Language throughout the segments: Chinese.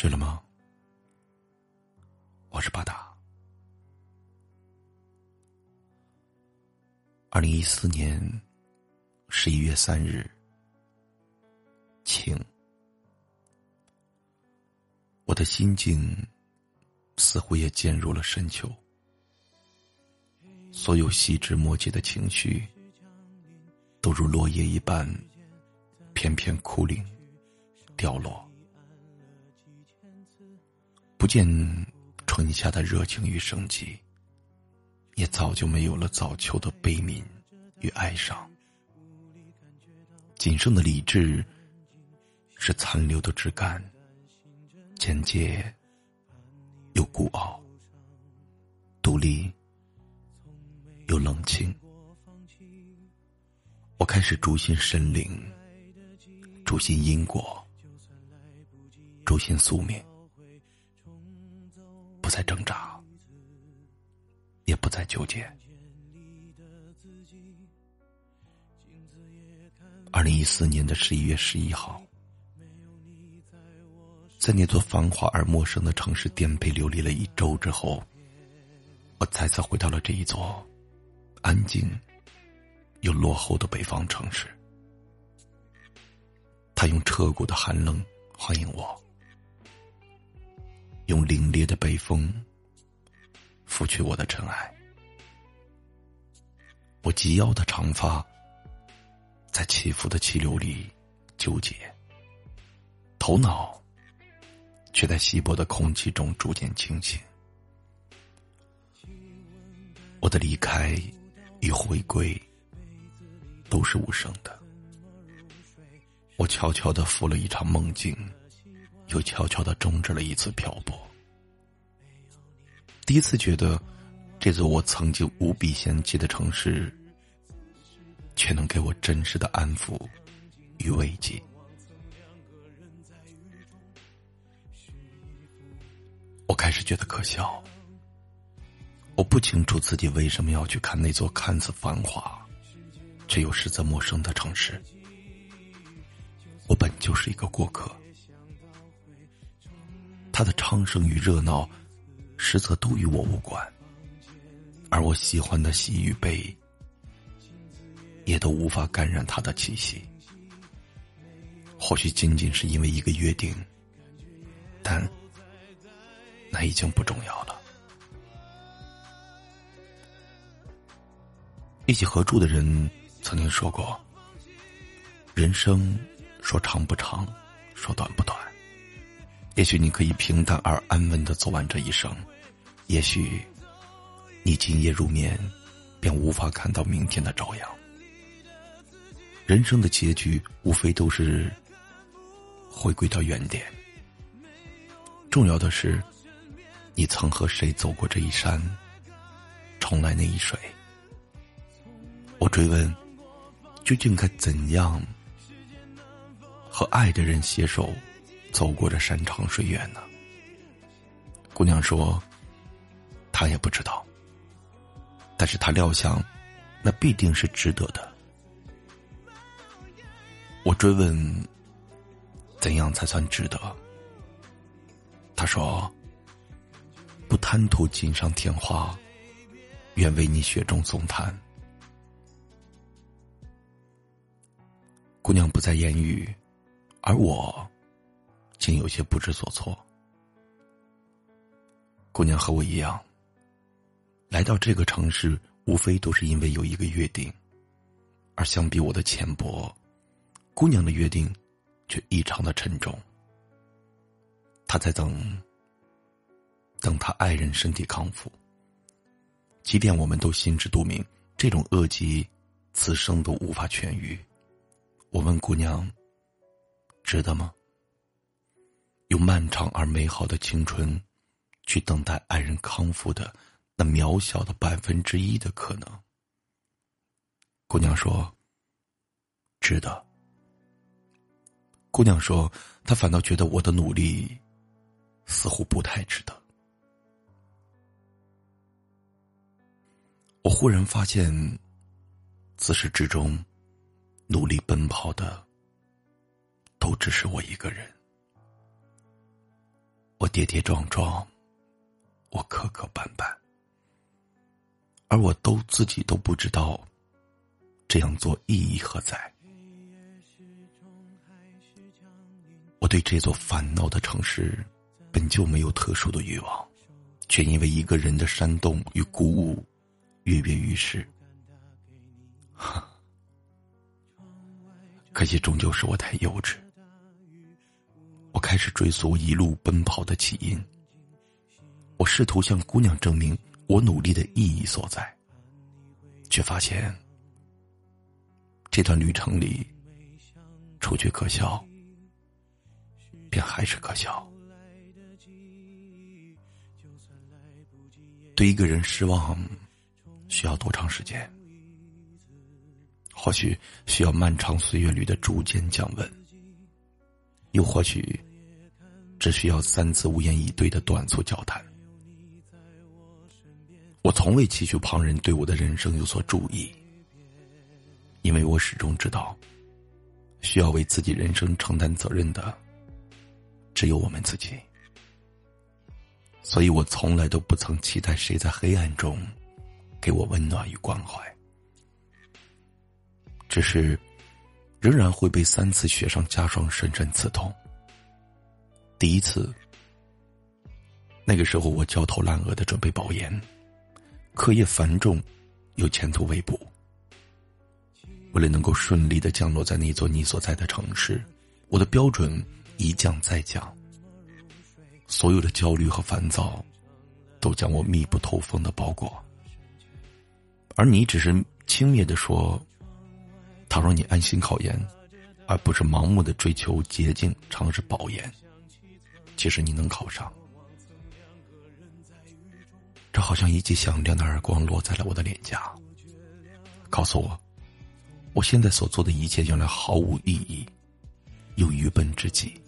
睡了吗？我是巴达。二零一四年十一月三日，晴。我的心境似乎也渐入了深秋，所有细枝末节的情绪都如落叶一般，片片枯零，掉落。不见春夏的热情与生机，也早就没有了早秋的悲悯与哀伤。仅剩的理智，是残留的枝干，简洁又孤傲，独立又冷清。我开始逐心神灵，逐心因果，逐心宿命。不再挣扎，也不再纠结。二零一四年的十一月十一号，在那座繁华而陌生的城市颠沛流离了一周之后，我再次回到了这一座安静又落后的北方城市。他用彻骨的寒冷欢迎我。用凛冽的北风拂去我的尘埃，我及腰的长发在起伏的气流里纠结，头脑却在稀薄的空气中逐渐清醒。我的离开与回归都是无声的，我悄悄的赴了一场梦境。又悄悄的终止了一次漂泊。第一次觉得，这座我曾经无比嫌弃的城市，却能给我真实的安抚与慰藉。我开始觉得可笑。我不清楚自己为什么要去看那座看似繁华，却又实则陌生的城市。我本就是一个过客。他的昌盛与热闹，实则都与我无关，而我喜欢的喜与悲，也都无法感染他的气息。或许仅仅是因为一个约定，但那已经不重要了。一起合住的人曾经说过：“人生说长不长，说短不短。”也许你可以平淡而安稳的走完这一生，也许你今夜入眠，便无法看到明天的朝阳。人生的结局无非都是回归到原点。重要的是，你曾和谁走过这一山，重来那一水。我追问，究竟该怎样和爱的人携手？走过这山长水远呢？姑娘说：“她也不知道，但是她料想，那必定是值得的。”我追问：“怎样才算值得？”他说：“不贪图锦上添花，愿为你雪中送炭。”姑娘不再言语，而我。竟有些不知所措。姑娘和我一样，来到这个城市，无非都是因为有一个约定，而相比我的浅薄，姑娘的约定却异常的沉重。她在等，等她爱人身体康复。即便我们都心知肚明，这种恶疾，此生都无法痊愈。我问姑娘：“值得吗？”用漫长而美好的青春，去等待爱人康复的那渺小的百分之一的可能。姑娘说：“值得。”姑娘说：“她反倒觉得我的努力似乎不太值得。”我忽然发现，自始至终，努力奔跑的都只是我一个人。我跌跌撞撞，我磕磕绊绊，而我都自己都不知道这样做意义何在。我对这座烦恼的城市本就没有特殊的欲望，却因为一个人的煽动与鼓舞，跃跃欲试。可惜，终究是我太幼稚。我开始追溯一路奔跑的起因。我试图向姑娘证明我努力的意义所在，却发现这段旅程里，除去可笑，便还是可笑。对一个人失望，需要多长时间？或许需要漫长岁月里的逐渐降温，又或许只需要三次无言以对的短促交谈。我从未祈求旁人对我的人生有所注意，因为我始终知道，需要为自己人生承担责任的只有我们自己。所以我从来都不曾期待谁在黑暗中给我温暖与关怀。只是，仍然会被三次雪上加霜深深刺痛。第一次，那个时候我焦头烂额的准备保研，课业繁重，又前途未卜。为了能够顺利的降落在那座你所在的城市，我的标准一降再降。所有的焦虑和烦躁，都将我密不透风的包裹。而你只是轻蔑的说。倘若你安心考研，而不是盲目的追求捷径、尝试保研，其实你能考上。这好像一记响亮的耳光落在了我的脸颊，告诉我，我现在所做的一切原来毫无意义，又愚笨至极。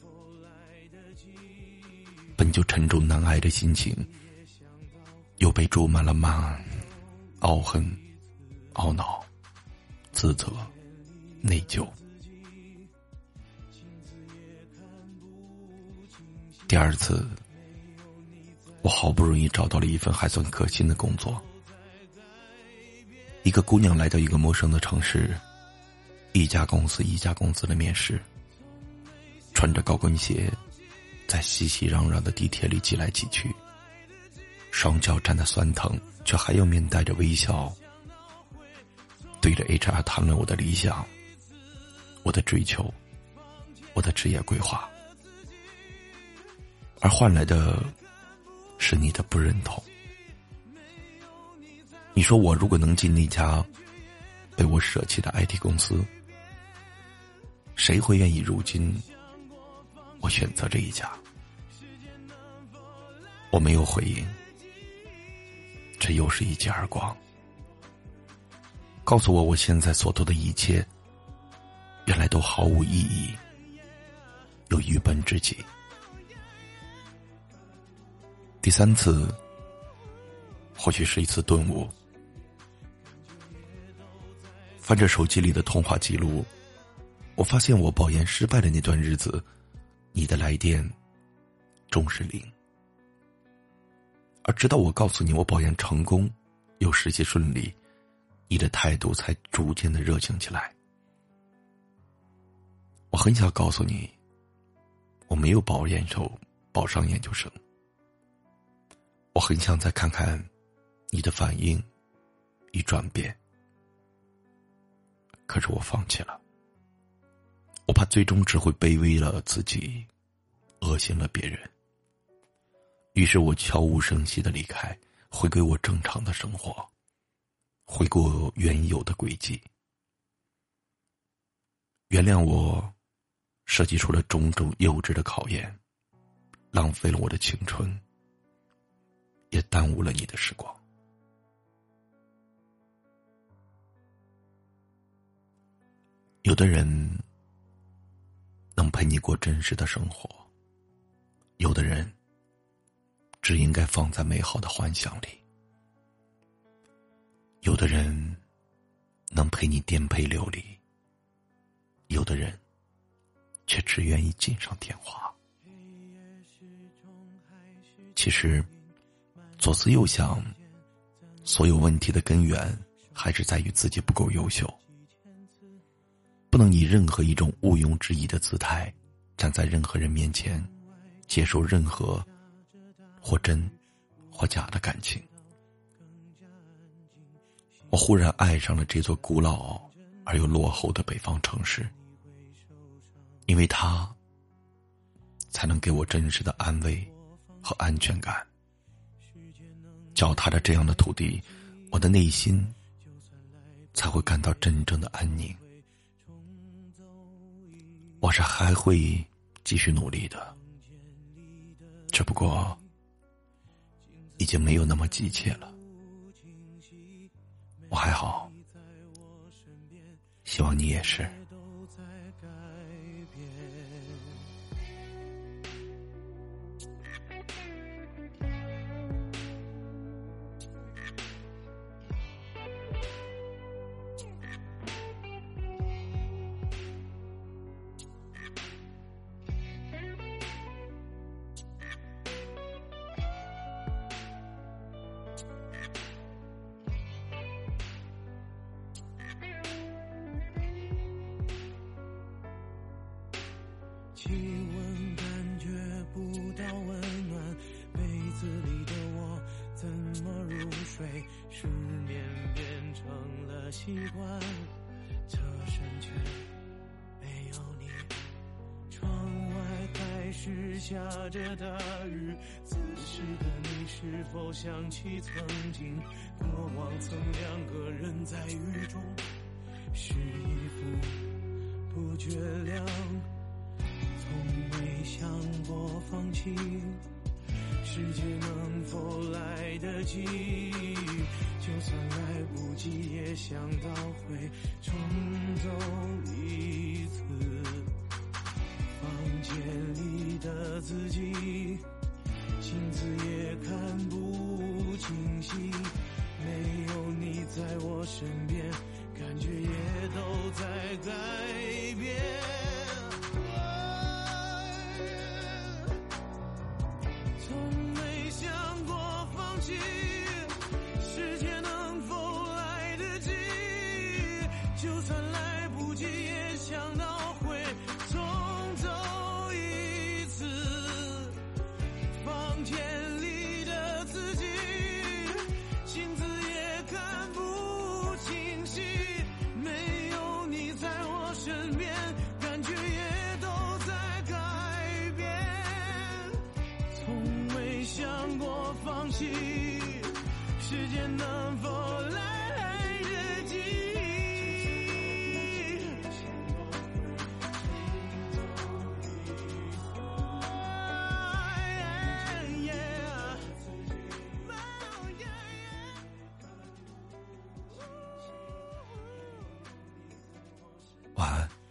本就沉重难挨的心情，又被注满了满懊恨、懊恼、自责。内疚。第二次，我好不容易找到了一份还算可心的工作。一个姑娘来到一个陌生的城市，一家公司一家公司的面试，穿着高跟鞋，在熙熙攘攘的地铁里挤来挤去，双脚站得酸疼，却还要面带着微笑，对着 HR 谈论我的理想。我的追求，我的职业规划，而换来的是你的不认同。你说我如果能进那家被我舍弃的 IT 公司，谁会愿意？如今我选择这一家，我没有回应，这又是一记耳光，告诉我我现在所做的一切。原来都毫无意义，又愚笨至极。第三次，或许是一次顿悟。翻着手机里的通话记录，我发现我保研失败的那段日子，你的来电终是零。而直到我告诉你我保研成功，又实习顺利，你的态度才逐渐的热情起来。我很想告诉你，我没有保研究保上研究生。我很想再看看你的反应与转变，可是我放弃了。我怕最终只会卑微了自己，恶心了别人。于是我悄无声息的离开，回归我正常的生活，回过原有的轨迹。原谅我。设计出了种种幼稚的考验，浪费了我的青春，也耽误了你的时光。有的人能陪你过真实的生活，有的人只应该放在美好的幻想里，有的人能陪你颠沛流离，有的人。却只愿意锦上添花。其实，左思右想，所有问题的根源还是在于自己不够优秀，不能以任何一种毋庸置疑的姿态，站在任何人面前，接受任何或真或假的感情。我忽然爱上了这座古老而又落后的北方城市，因为他才能给我真实的安慰。和安全感，脚踏着这样的土地，我的内心才会感到真正的安宁。我是还会继续努力的，只不过已经没有那么急切了。我还好，希望你也是。气温感觉不到温暖，被子里的我怎么入睡？失眠变成了习惯，侧身却没有你。窗外开始下着大雨，此时的你是否想起曾经过往？曾两个人在雨中，是一副不觉凉。从没想过放弃，世界能否来得及？就算来不及，也想到会重走一次。房间里的自己，镜子也看不清晰。没有你在我身边，感觉也都在改变。身边感觉也都在改变。从未想过放弃时间能否来晚安。